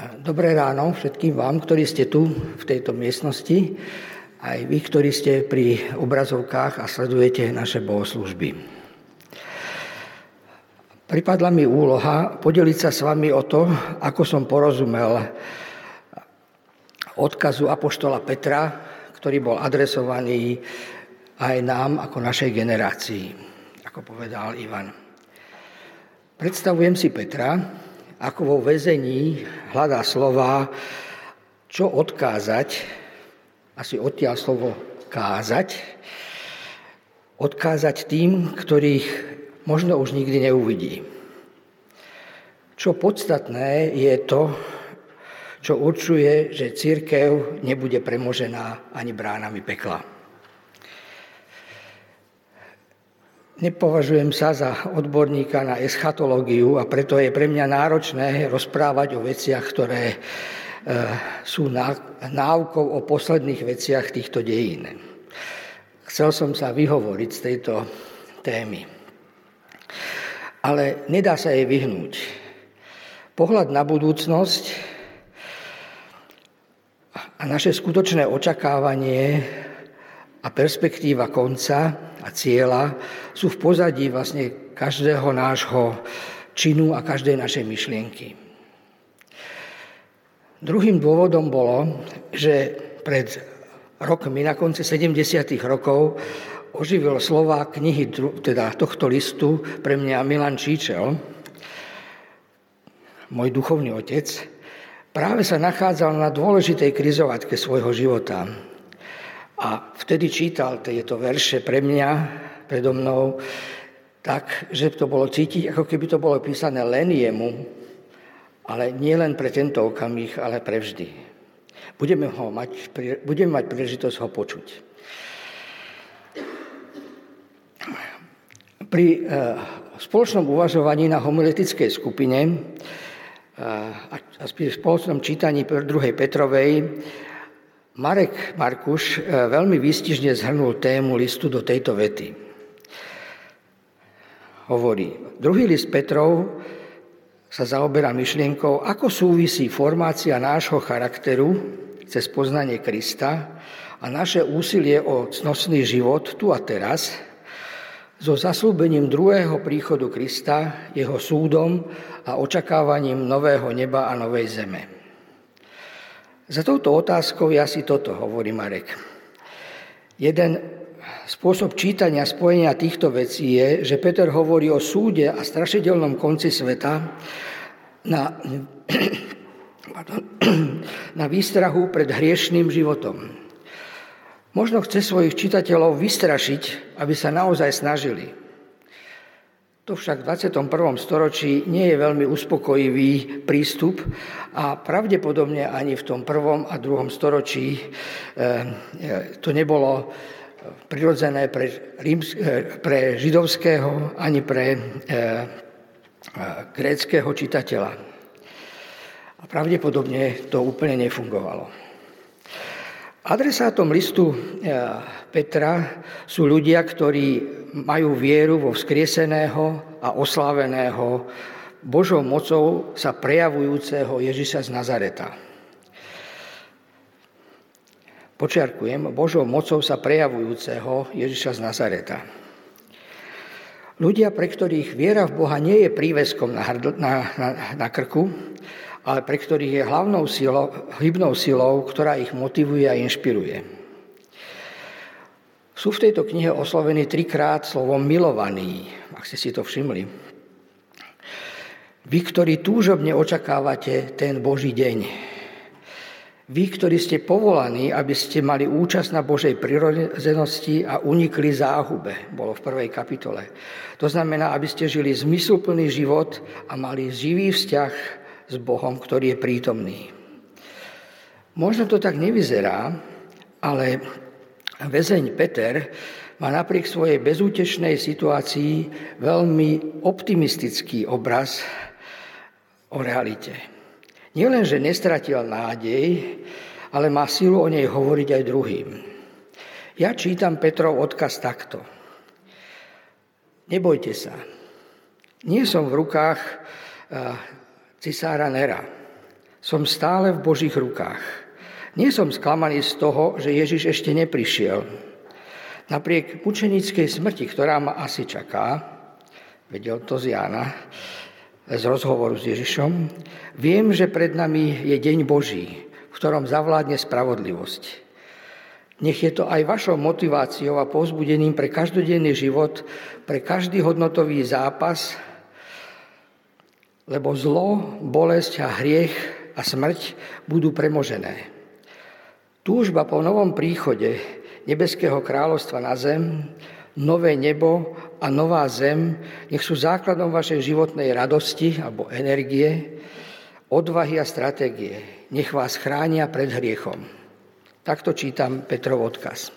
Dobré ráno všetkým vám, ktorí ste tu v tejto miestnosti, aj vy, ktorí ste pri obrazovkách a sledujete naše bohoslužby. Pripadla mi úloha podeliť sa s vami o to, ako som porozumel odkazu Apoštola Petra, ktorý bol adresovaný aj nám ako našej generácii, ako povedal Ivan. Predstavujem si Petra, ako vo väzení hľadá slova, čo odkázať, asi odtiaľ slovo kázať, odkázať tým, ktorých možno už nikdy neuvidí. Čo podstatné je to, čo určuje, že církev nebude premožená ani bránami pekla. Nepovažujem sa za odborníka na eschatológiu a preto je pre mňa náročné rozprávať o veciach, ktoré e, sú náukou o posledných veciach týchto dejín. Chcel som sa vyhovoriť z tejto témy. Ale nedá sa jej vyhnúť. Pohľad na budúcnosť a naše skutočné očakávanie a perspektíva konca a cieľa sú v pozadí vlastne každého nášho činu a každej našej myšlienky. Druhým dôvodom bolo, že pred rokmi, na konci 70. rokov, oživil slova knihy teda tohto listu pre mňa Milan Číčel, môj duchovný otec, práve sa nachádzal na dôležitej krizovatke svojho života. A vtedy čítal tieto verše pre mňa, predo mnou, tak, že to bolo cítiť, ako keby to bolo písané len jemu, ale nie len pre tento okamih, ale pre vždy. Budeme, ho mať, budeme mať príležitosť ho počuť. Pri e, spoločnom uvažovaní na homiletickej skupine e, a pri spoločnom čítaní druhej Petrovej Marek Markuš e, veľmi výstižne zhrnul tému listu do tejto vety. Hovorí, druhý list Petrov sa zaoberá myšlienkou, ako súvisí formácia nášho charakteru cez poznanie Krista a naše úsilie o cnostný život tu a teraz so zaslúbením druhého príchodu Krista, jeho súdom a očakávaním nového neba a novej zeme. Za touto otázkou ja si toto, hovorí Marek. Jeden spôsob čítania spojenia týchto vecí je, že Peter hovorí o súde a strašidelnom konci sveta na, na výstrahu pred hriešným životom. Možno chce svojich čitateľov vystrašiť, aby sa naozaj snažili. To však v 21. storočí nie je veľmi uspokojivý prístup a pravdepodobne ani v tom prvom a druhom storočí eh, eh, to nebolo prirodzené pre, ríms, eh, pre židovského ani pre gréckého čitateľa. A pravdepodobne to úplne nefungovalo. Adresátom listu Petra sú ľudia, ktorí majú vieru vo vzkrieseného a osláveného Božou mocou sa prejavujúceho Ježiša z Nazareta. Počiarkujem, Božou mocou sa prejavujúceho Ježiša z Nazareta. Ľudia, pre ktorých viera v Boha nie je príveskom na, na, na, na krku, ale pre ktorých je hlavnou silou, hybnou silou, ktorá ich motivuje a inšpiruje. Sú v tejto knihe oslovení trikrát slovom milovaný, ak ste si to všimli. Vy, ktorí túžobne očakávate ten Boží deň. Vy, ktorí ste povolaní, aby ste mali účasť na Božej prirodzenosti a unikli záhube, bolo v prvej kapitole. To znamená, aby ste žili zmysluplný život a mali živý vzťah s Bohom, ktorý je prítomný. Možno to tak nevyzerá, ale Väzeň Peter má napriek svojej bezútešnej situácii veľmi optimistický obraz o realite. Nielen, že nestratil nádej, ale má silu o nej hovoriť aj druhým. Ja čítam Petrov odkaz takto. Nebojte sa. Nie som v rukách cisára Nera. Som stále v Božích rukách. Nie som sklamaný z toho, že Ježiš ešte neprišiel. Napriek mučenickej smrti, ktorá ma asi čaká, vedel to z Jána, z rozhovoru s Ježišom, viem, že pred nami je deň Boží, v ktorom zavládne spravodlivosť. Nech je to aj vašou motiváciou a povzbudením pre každodenný život, pre každý hodnotový zápas, lebo zlo, bolesť a hriech a smrť budú premožené. Túžba po novom príchode nebeského kráľovstva na zem, nové nebo a nová zem nech sú základom vašej životnej radosti alebo energie, odvahy a stratégie. Nech vás chránia pred hriechom. Takto čítam Petrov odkaz.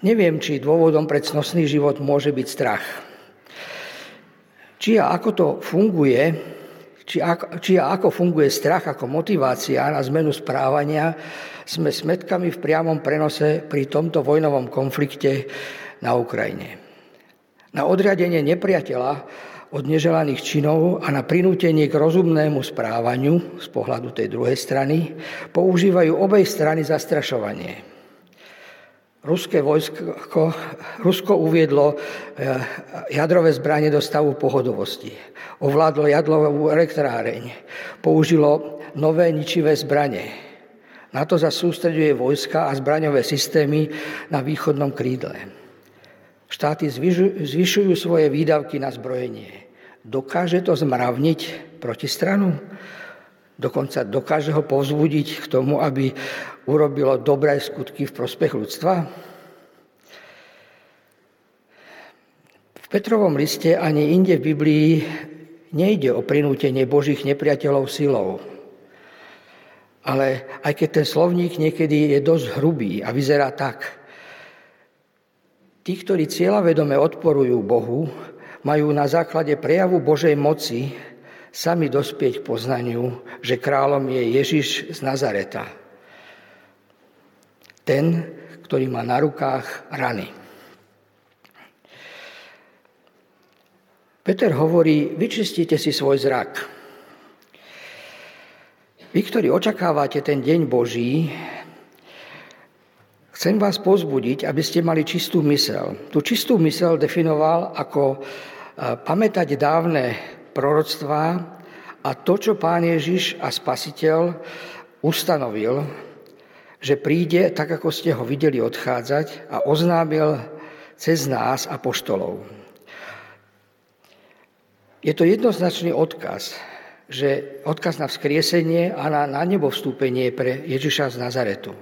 Neviem, či dôvodom pre cnostný život môže byť strach. Či a ako to funguje, či, ako, či ako funguje strach ako motivácia na zmenu správania, sme smetkami v priamom prenose pri tomto vojnovom konflikte na Ukrajine. Na odriadenie nepriateľa od neželaných činov a na prinútenie k rozumnému správaniu z pohľadu tej druhej strany používajú obej strany zastrašovanie. Ruské vojsko, Rusko uviedlo eh, jadrové zbranie do stavu pohodovosti. Ovládlo jadlovú elektráreň. Použilo nové ničivé zbranie. Na to sa sústreduje vojska a zbraňové systémy na východnom krídle. Štáty zvyšujú svoje výdavky na zbrojenie. Dokáže to zmravniť protistranu? Dokonca dokáže ho povzbudiť k tomu, aby urobilo dobré skutky v prospech ľudstva? V Petrovom liste ani inde v Biblii nejde o prinútenie Božích nepriateľov silou. Ale aj keď ten slovník niekedy je dosť hrubý a vyzerá tak, Tí, ktorí cieľavedome odporujú Bohu, majú na základe prejavu Božej moci sami dospieť k poznaniu, že kráľom je Ježiš z Nazareta. Ten, ktorý má na rukách rany. Peter hovorí, vyčistite si svoj zrak. Vy, ktorí očakávate ten deň Boží, Chcem vás pozbudiť, aby ste mali čistú mysel. Tu čistú mysel definoval ako e, pamätať dávne proroctvá a to, čo pán Ježiš a spasiteľ ustanovil, že príde, tak ako ste ho videli odchádzať a oznámil cez nás a poštolov. Je to jednoznačný odkaz, že odkaz na vzkriesenie a na, na nebo vstúpenie pre Ježiša z Nazaretu.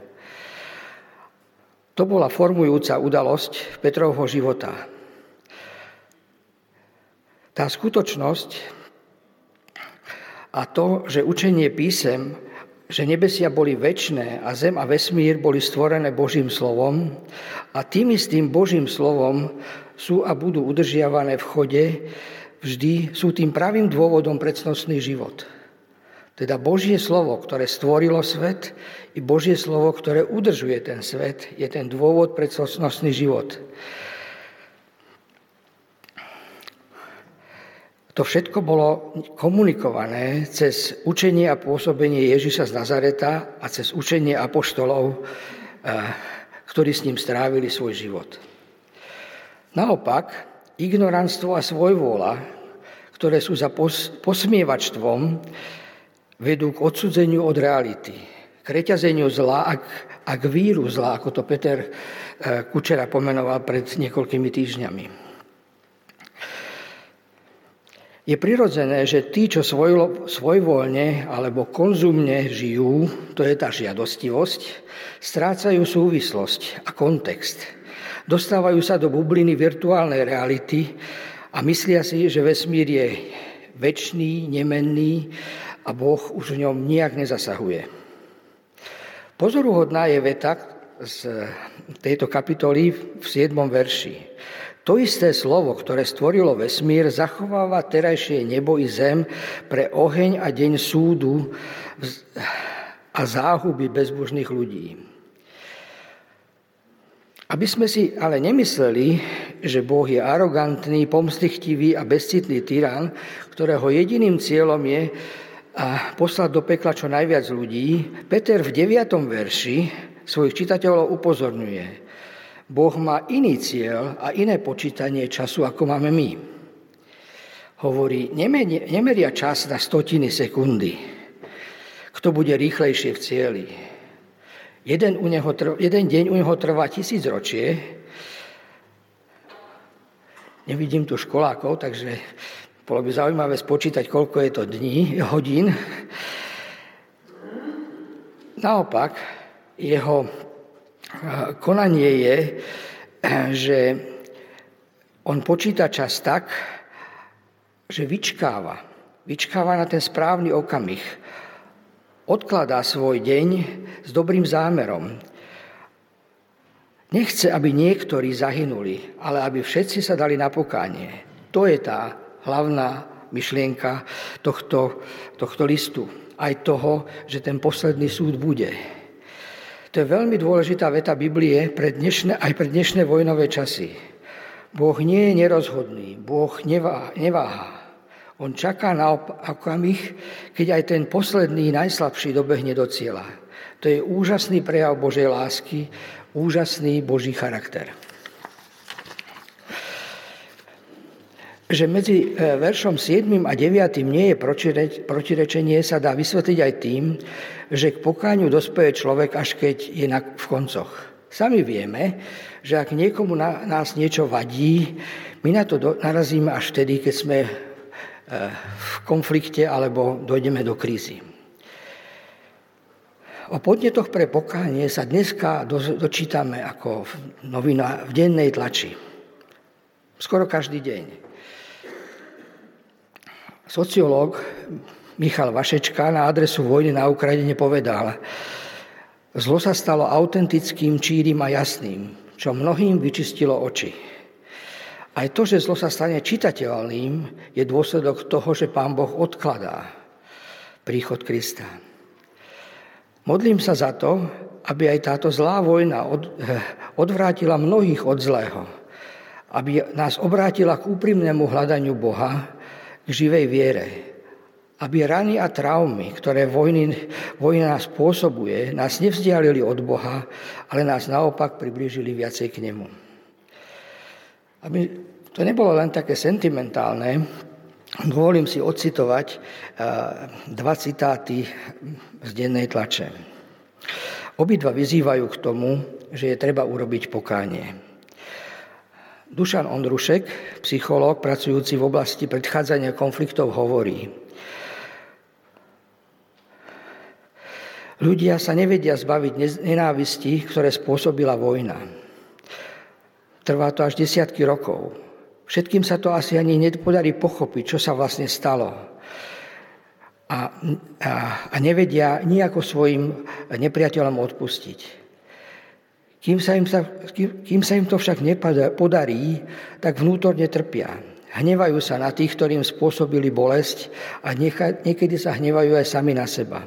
To bola formujúca udalosť Petrovho života. Tá skutočnosť a to, že učenie písem, že nebesia boli väčné a zem a vesmír boli stvorené Božím slovom a tým istým Božím slovom sú a budú udržiavané v chode, vždy sú tým pravým dôvodom pre cnostný život – teda Božie slovo, ktoré stvorilo svet, i Božie slovo, ktoré udržuje ten svet, je ten dôvod pre cnostný život. To všetko bolo komunikované cez učenie a pôsobenie Ježiša z Nazareta a cez učenie apoštolov, eh, ktorí s ním strávili svoj život. Naopak, ignoranstvo a svojvôľa, ktoré sú za posmievačstvom, vedú k odsudzeniu od reality, k reťazeniu zla a a k víru zla, ako to Peter eh, Kučera pomenoval pred niekoľkými týždňami. Je prirodzené, že tí, čo svoj, svojvoľne alebo konzumne žijú, to je tá žiadostivosť, strácajú súvislosť a kontext. Dostávajú sa do bubliny virtuálnej reality a myslia si, že vesmír je väčší, nemenný a Boh už v ňom nijak nezasahuje. Pozoruhodná je veta z tejto kapitoly v 7. verši. To isté slovo, ktoré stvorilo vesmír, zachováva terajšie nebo i zem pre oheň a deň súdu a záhuby bezbožných ľudí. Aby sme si ale nemysleli, že Boh je arogantný, pomstichtivý a bezcitný tyran, ktorého jediným cieľom je poslať do pekla čo najviac ľudí, Peter v 9. verši svojich čitateľov upozorňuje. Boh má iný cieľ a iné počítanie času, ako máme my. Hovorí, nemeria čas na stotiny sekundy. Kto bude rýchlejšie v cieli? Jeden, u neho, jeden deň u neho trvá tisíc ročie. Nevidím tu školákov, takže bolo by zaujímavé spočítať, koľko je to dní, hodín. Naopak, jeho konanie je, že on počíta čas tak, že vyčkáva. Vyčkáva na ten správny okamih odkladá svoj deň s dobrým zámerom. Nechce, aby niektorí zahynuli, ale aby všetci sa dali na pokánie. To je tá hlavná myšlienka tohto, tohto listu. Aj toho, že ten posledný súd bude. To je veľmi dôležitá veta Biblie pre dnešné, aj pre dnešné vojnové časy. Boh nie je nerozhodný, Boh neváha. On čaká na okamih, keď aj ten posledný, najslabší dobehne do cieľa. To je úžasný prejav Božej lásky, úžasný Boží charakter. Že medzi e, veršom 7 a 9 nie je protirečenie, sa dá vysvetliť aj tým, že k pokáňu dospeje človek, až keď je v koncoch. Sami vieme, že ak niekomu na, nás niečo vadí, my na to do, narazíme až vtedy, keď sme v konflikte alebo dojdeme do krízy. O podnetoch pre pokánie sa dneska dočítame ako novina, v dennej tlači. Skoro každý deň. Sociológ Michal Vašečka na adresu vojny na Ukrajine povedal, zlo sa stalo autentickým, čírim a jasným, čo mnohým vyčistilo oči. Aj to, že zlo sa stane čitateľným, je dôsledok toho, že Pán Boh odkladá príchod Krista. Modlím sa za to, aby aj táto zlá vojna od, eh, odvrátila mnohých od zlého. Aby nás obrátila k úprimnému hľadaniu Boha, k živej viere. Aby rany a traumy, ktoré vojny, vojna spôsobuje, nás nevzdialili od Boha, ale nás naopak priblížili viacej k Nemu. Aby to nebolo len také sentimentálne, dovolím si ocitovať eh, dva citáty z dennej tlače. Obidva vyzývajú k tomu, že je treba urobiť pokánie. Dušan Ondrušek, psychológ pracujúci v oblasti predchádzania konfliktov, hovorí, Ľudia sa nevedia zbaviť nenávisti, ktoré spôsobila vojna. Trvá to až desiatky rokov. Všetkým sa to asi ani nepodarí pochopiť, čo sa vlastne stalo. A, a, a nevedia nejako svojim nepriateľom odpustiť. Kým sa, im sa, kým, kým sa im to však nepodarí, tak vnútorne trpia. Hnevajú sa na tých, ktorým spôsobili bolesť a niekedy sa hnevajú aj sami na seba.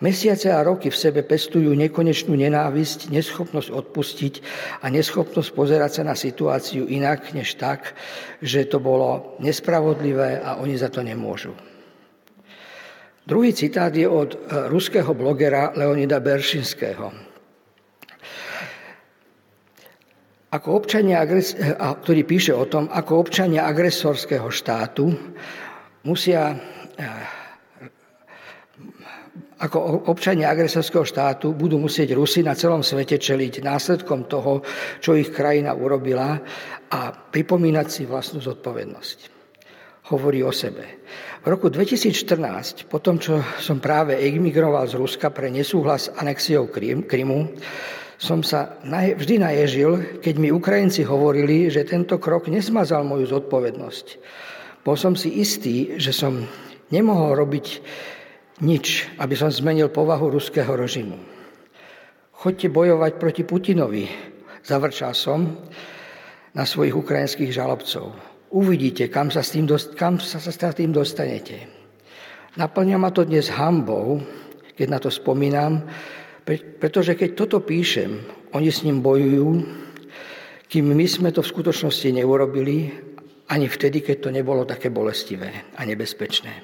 Mesiace a roky v sebe pestujú nekonečnú nenávisť, neschopnosť odpustiť a neschopnosť pozerať sa na situáciu inak, než tak, že to bolo nespravodlivé a oni za to nemôžu. Druhý citát je od e, ruského blogera Leonida Beršinského. Ako občania, e, ktorý píše o tom, ako občania agresorského štátu musia e, ako občania agresorského štátu budú musieť Rusy na celom svete čeliť následkom toho, čo ich krajina urobila a pripomínať si vlastnú zodpovednosť. Hovorí o sebe. V roku 2014, po tom, čo som práve emigroval z Ruska pre nesúhlas s anexiou Krymu, som sa vždy naježil, keď mi Ukrajinci hovorili, že tento krok nesmazal moju zodpovednosť. Bol som si istý, že som nemohol robiť nič, aby som zmenil povahu ruského režimu. Choďte bojovať proti Putinovi, zavrčal som na svojich ukrajinských žalobcov. Uvidíte, kam sa s tým, dost, kam sa, s tým dostanete. Naplňa ma to dnes hambou, keď na to spomínam, pretože keď toto píšem, oni s ním bojujú kým my sme to v skutočnosti neurobili, ani vtedy, keď to nebolo také bolestivé a nebezpečné.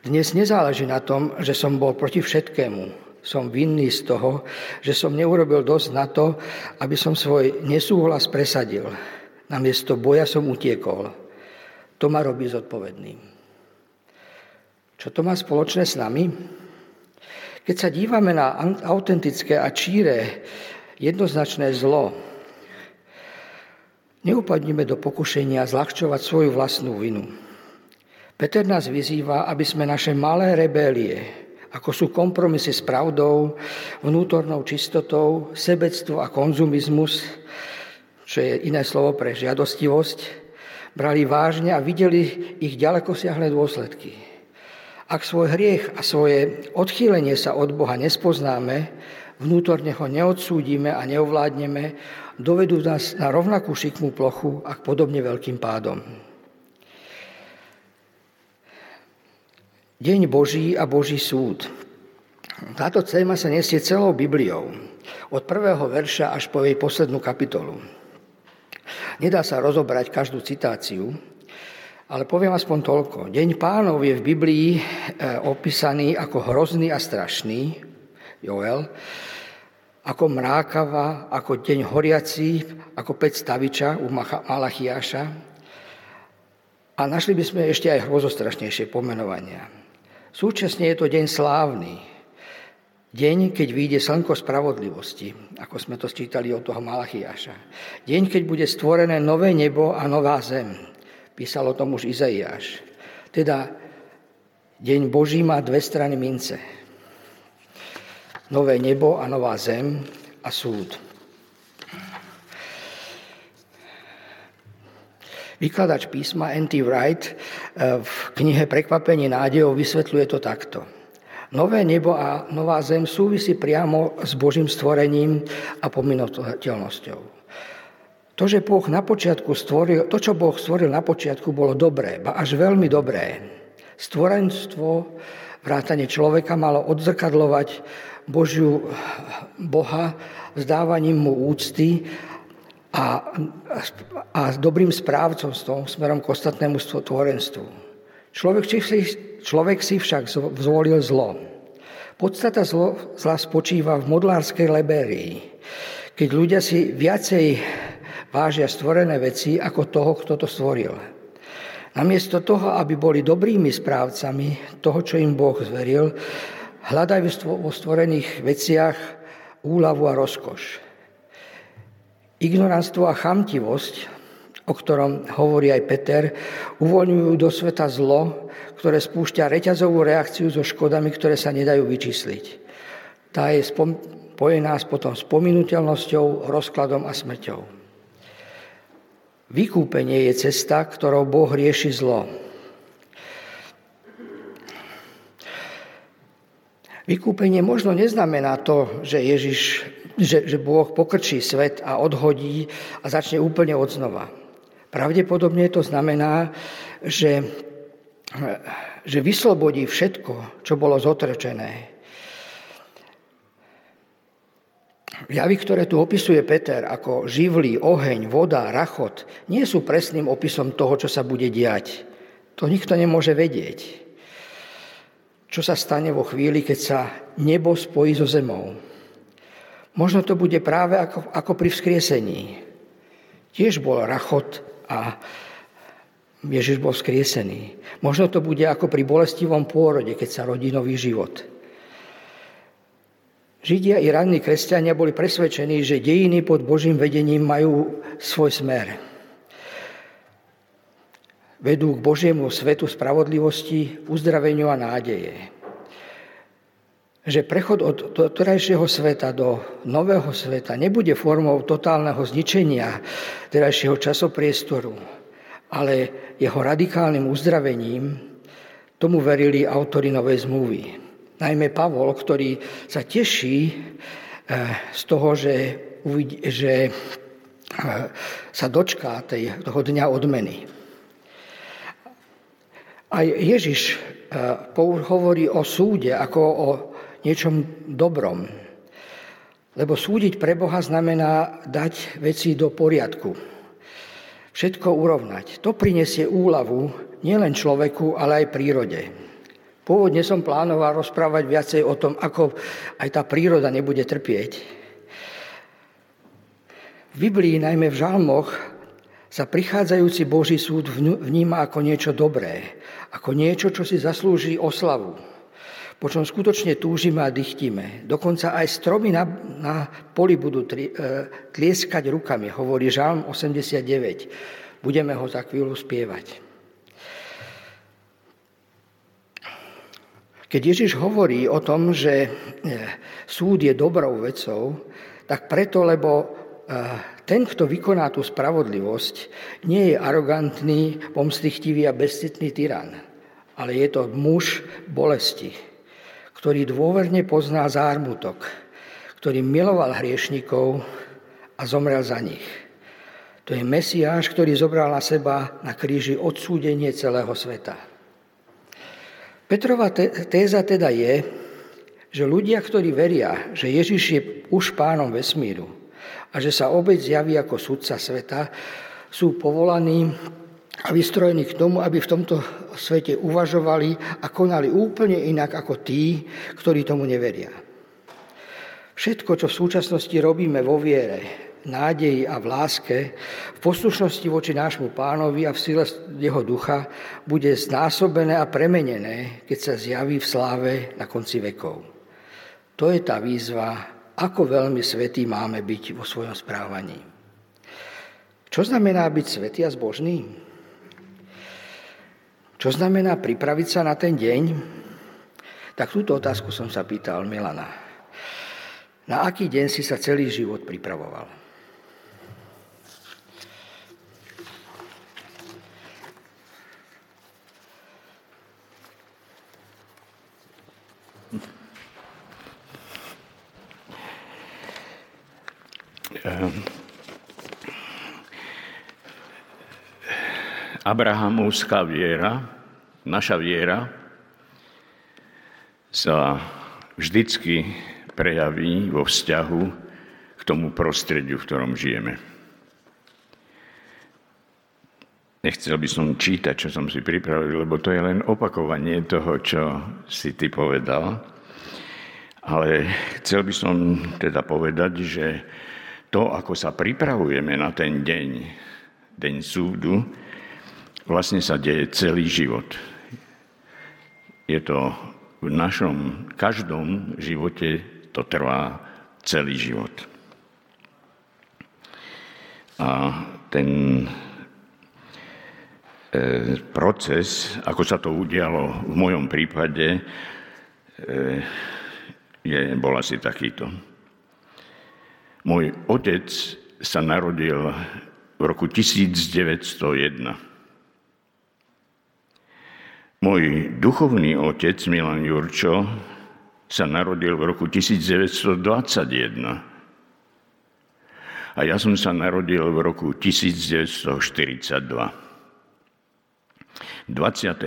Dnes nezáleží na tom, že som bol proti všetkému. Som vinný z toho, že som neurobil dosť na to, aby som svoj nesúhlas presadil. Namiesto boja som utiekol. To ma robí zodpovedným. Čo to má spoločné s nami? Keď sa dívame na autentické a číre jednoznačné zlo, neupadnime do pokušenia zľahčovať svoju vlastnú vinu. Peter nás vyzýva, aby sme naše malé rebélie, ako sú kompromisy s pravdou, vnútornou čistotou, sebectvo a konzumizmus, čo je iné slovo pre žiadostivosť, brali vážne a videli ich ďaleko siahle dôsledky. Ak svoj hriech a svoje odchýlenie sa od Boha nespoznáme, vnútorne ho neodsúdime a neovládneme, dovedú nás na rovnakú šikmú plochu a k podobne veľkým pádom. Deň Boží a Boží súd. Táto téma sa nesie celou Bibliou, od prvého verša až po jej poslednú kapitolu. Nedá sa rozobrať každú citáciu, ale poviem aspoň toľko. Deň pánov je v Biblii e, opísaný ako hrozný a strašný, Joel, ako mrákava, ako deň horiací, ako peť staviča u Malachiáša. A našli by sme ešte aj hrozostrašnejšie pomenovania. Súčasne je to deň slávny. Deň, keď vyjde slnko spravodlivosti, ako sme to sčítali od toho Malachiaša. Deň, keď bude stvorené nové nebo a nová zem. Písal o tom už Izaiáš. Teda deň Boží má dve strany mince. Nové nebo a nová zem a súd. Vykladač písma N.T. Wright eh, v knihe Prekvapenie nádejov vysvetľuje to takto. Nové nebo a nová zem súvisí priamo s Božím stvorením a pominovateľnosťou. To, že boh na počiatku stvoril, to, čo Boh stvoril na počiatku, bolo dobré, ba až veľmi dobré. Stvorenstvo, vrátanie človeka malo odzrkadlovať Božiu Boha vzdávaním mu úcty a, a dobrým správcom s tom smerom k ostatnému tvorenstvu. Človek si, človek si však zvolil zlo. Podstata zlo, zla spočíva v modlárskej lebérii, keď ľudia si viacej vážia stvorené veci ako toho, kto to stvoril. Namiesto toho, aby boli dobrými správcami toho, čo im Boh zveril, hľadajú vo stvorených veciach úľavu a rozkoš. Ignoranstvo a chamtivosť, o ktorom hovorí aj Peter, uvoľňujú do sveta zlo, ktoré spúšťa reťazovú reakciu so škodami, ktoré sa nedajú vyčísliť. Tá je spojená s potom s pominuteľnosťou, rozkladom a smrťou. Vykúpenie je cesta, ktorou Boh rieši zlo. Vykúpenie možno neznamená to, že Ježiš že, že Boh pokrčí svet a odhodí a začne úplne od znova. Pravdepodobne to znamená, že, že vyslobodí všetko, čo bolo zotrčené. Javy, ktoré tu opisuje Peter ako živlý, oheň, voda, rachot, nie sú presným opisom toho, čo sa bude diať. To nikto nemôže vedieť. Čo sa stane vo chvíli, keď sa nebo spojí so zemou. Možno to bude práve ako, ako pri vzkriesení. Tiež bol rachot a Ježiš bol vzkriesený. Možno to bude ako pri bolestivom pôrode, keď sa rodí nový život. Židia i ranní kresťania boli presvedčení, že dejiny pod Božím vedením majú svoj smer. Vedú k Božiemu svetu spravodlivosti, uzdraveniu a nádeje že prechod od terajšieho sveta do nového sveta nebude formou totálneho zničenia terajšieho časopriestoru, ale jeho radikálnym uzdravením, tomu verili autory Novej zmluvy. Najmä Pavol, ktorý sa teší eh, z toho, že, že eh, sa dočká tej, toho dňa odmeny. Aj Ježiš eh, hovorí o súde ako o niečom dobrom. Lebo súdiť pre Boha znamená dať veci do poriadku. Všetko urovnať. To prinesie úlavu nielen človeku, ale aj prírode. Pôvodne som plánoval rozprávať viacej o tom, ako aj tá príroda nebude trpieť. V Biblii, najmä v žalmoch, sa prichádzajúci Boží súd vníma ako niečo dobré, ako niečo, čo si zaslúži oslavu, po čom skutočne túžime a dychtíme. Dokonca aj stromy na, na poli budú tri, e, tlieskať rukami, hovorí Žalm 89. Budeme ho za chvíľu spievať. Keď Ježiš hovorí o tom, že e, súd je dobrou vecou, tak preto, lebo e, ten, kto vykoná tú spravodlivosť, nie je arogantný, pomstichtivý a bezcitný tyran, ale je to muž bolesti, ktorý dôverne pozná zármutok, ktorý miloval hriešnikov a zomrel za nich. To je Mesiáš, ktorý zobral na seba na kríži odsúdenie celého sveta. Petrova téza teda je, že ľudia, ktorí veria, že Ježiš je už pánom vesmíru, a že sa obeď zjaví ako sudca sveta, sú povolaní a vystrojení k tomu, aby v tomto svete uvažovali a konali úplne inak ako tí, ktorí tomu neveria. Všetko, čo v súčasnosti robíme vo viere, nádeji a v láske, v poslušnosti voči nášmu pánovi a v sile jeho ducha, bude znásobené a premenené, keď sa zjaví v sláve na konci vekov. To je tá výzva, ako veľmi svetí máme byť vo svojom správaní. Čo znamená byť svetý a zbožný? Čo znamená pripraviť sa na ten deň? Tak túto otázku som sa pýtal Milana. Na aký deň si sa celý život pripravoval? Abrahamovská viera, naša viera, sa vždycky prejaví vo vzťahu k tomu prostrediu, v ktorom žijeme. Nechcel by som čítať, čo som si pripravil, lebo to je len opakovanie toho, čo si ty povedal. Ale chcel by som teda povedať, že to, ako sa pripravujeme na ten deň, deň súdu, vlastne sa deje celý život. Je to v našom každom živote, to trvá celý život. A ten proces, ako sa to udialo v mojom prípade, e, je, bol asi takýto. Môj otec sa narodil v roku 1901. Môj duchovný otec Milan Jurčo sa narodil v roku 1921. A ja som sa narodil v roku 1942. 25.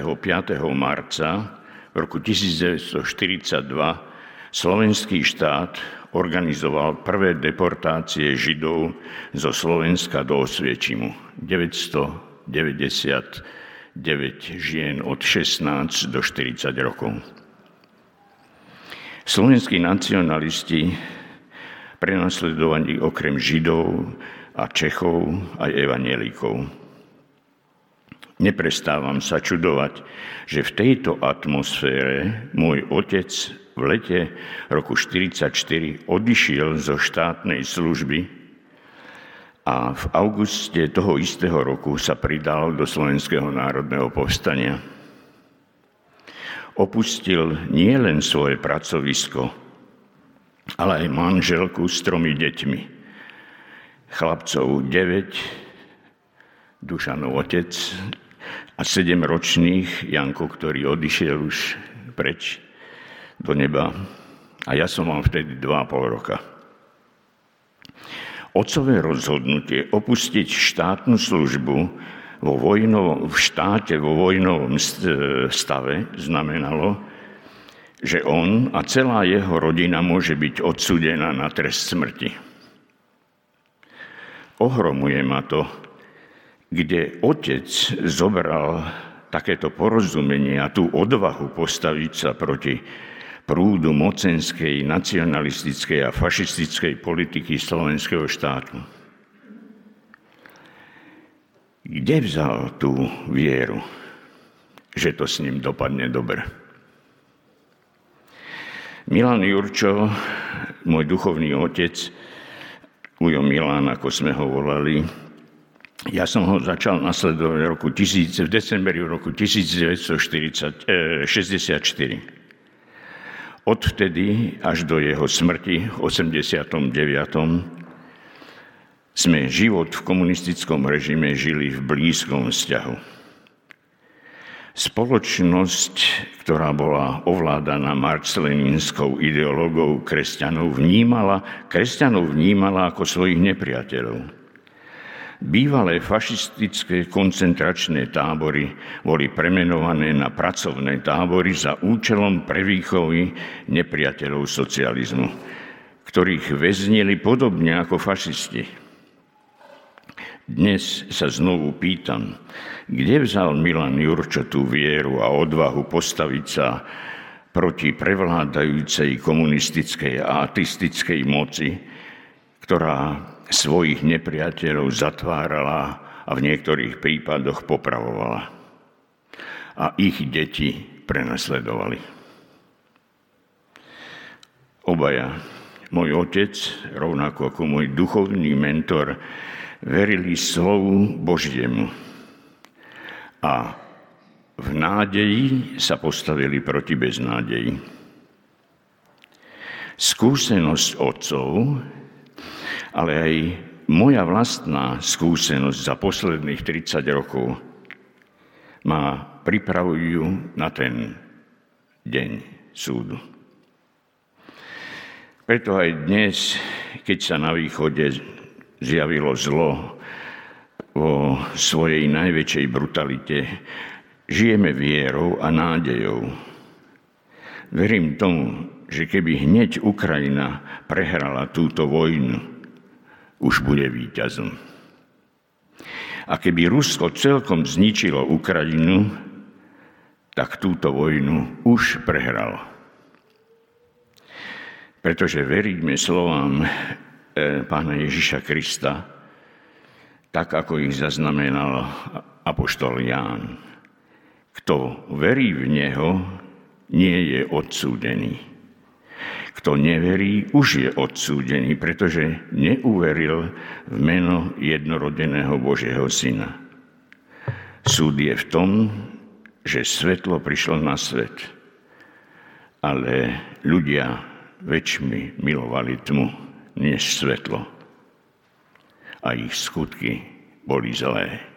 marca roku 1942 Slovenský štát organizoval prvé deportácie Židov zo Slovenska do Osviečimu. 999 žien od 16 do 40 rokov. Slovenskí nacionalisti prenasledovaní okrem Židov a Čechov aj evanielikov. Neprestávam sa čudovať, že v tejto atmosfére môj otec v lete roku 1944 odišiel zo štátnej služby a v auguste toho istého roku sa pridal do Slovenského národného povstania. Opustil nielen svoje pracovisko, ale aj manželku s tromi deťmi. Chlapcov 9, Dušanov otec a 7 ročných Janko, ktorý odišiel už preč do neba a ja som mal vtedy 2,5 roka. Otcové rozhodnutie opustiť štátnu službu vo vojnovom, v štáte vo vojnovom stave znamenalo, že on a celá jeho rodina môže byť odsudená na trest smrti. Ohromuje ma to, kde otec zobral takéto porozumenie a tú odvahu postaviť sa proti prúdu mocenskej, nacionalistickej a fašistickej politiky slovenského štátu. Kde vzal tú vieru, že to s ním dopadne dobre? Milan Jurčo, môj duchovný otec, Ujo Milan, ako sme ho volali, ja som ho začal nasledovať v, roku 1000, v decembri roku 1964. Odvtedy až do jeho smrti v 89. sme život v komunistickom režime žili v blízkom vzťahu. Spoločnosť, ktorá bola ovládaná marceleninskou ideológou kresťanov, vnímala, kresťanov vnímala ako svojich nepriateľov. Bývalé fašistické koncentračné tábory boli premenované na pracovné tábory za účelom prevýchovy nepriateľov socializmu, ktorých väznili podobne ako fašisti. Dnes sa znovu pýtam, kde vzal Milan Jurčo tú vieru a odvahu postaviť sa proti prevládajúcej komunistickej a atistickej moci, ktorá svojich nepriateľov zatvárala a v niektorých prípadoch popravovala. A ich deti prenasledovali. Obaja, môj otec, rovnako ako môj duchovný mentor, verili slovu Božiemu a v nádeji sa postavili proti beznádeji. Skúsenosť otcov, ale aj moja vlastná skúsenosť za posledných 30 rokov ma pripravujú na ten deň súdu. Preto aj dnes, keď sa na východe zjavilo zlo vo svojej najväčšej brutalite, žijeme vierou a nádejou. Verím tomu, že keby hneď Ukrajina prehrala túto vojnu, už bude víťazom. A keby Rusko celkom zničilo Ukrajinu, tak túto vojnu už prehralo. Pretože veríme slovám E, pána Ježiša Krista, tak ako ich zaznamenal apoštol Ján. Kto verí v Neho, nie je odsúdený. Kto neverí, už je odsúdený, pretože neuveril v meno jednorodeného Božieho Syna. Súd je v tom, že svetlo prišlo na svet, ale ľudia väčšmi milovali tmu než svetlo. A ich skutky boli zlé.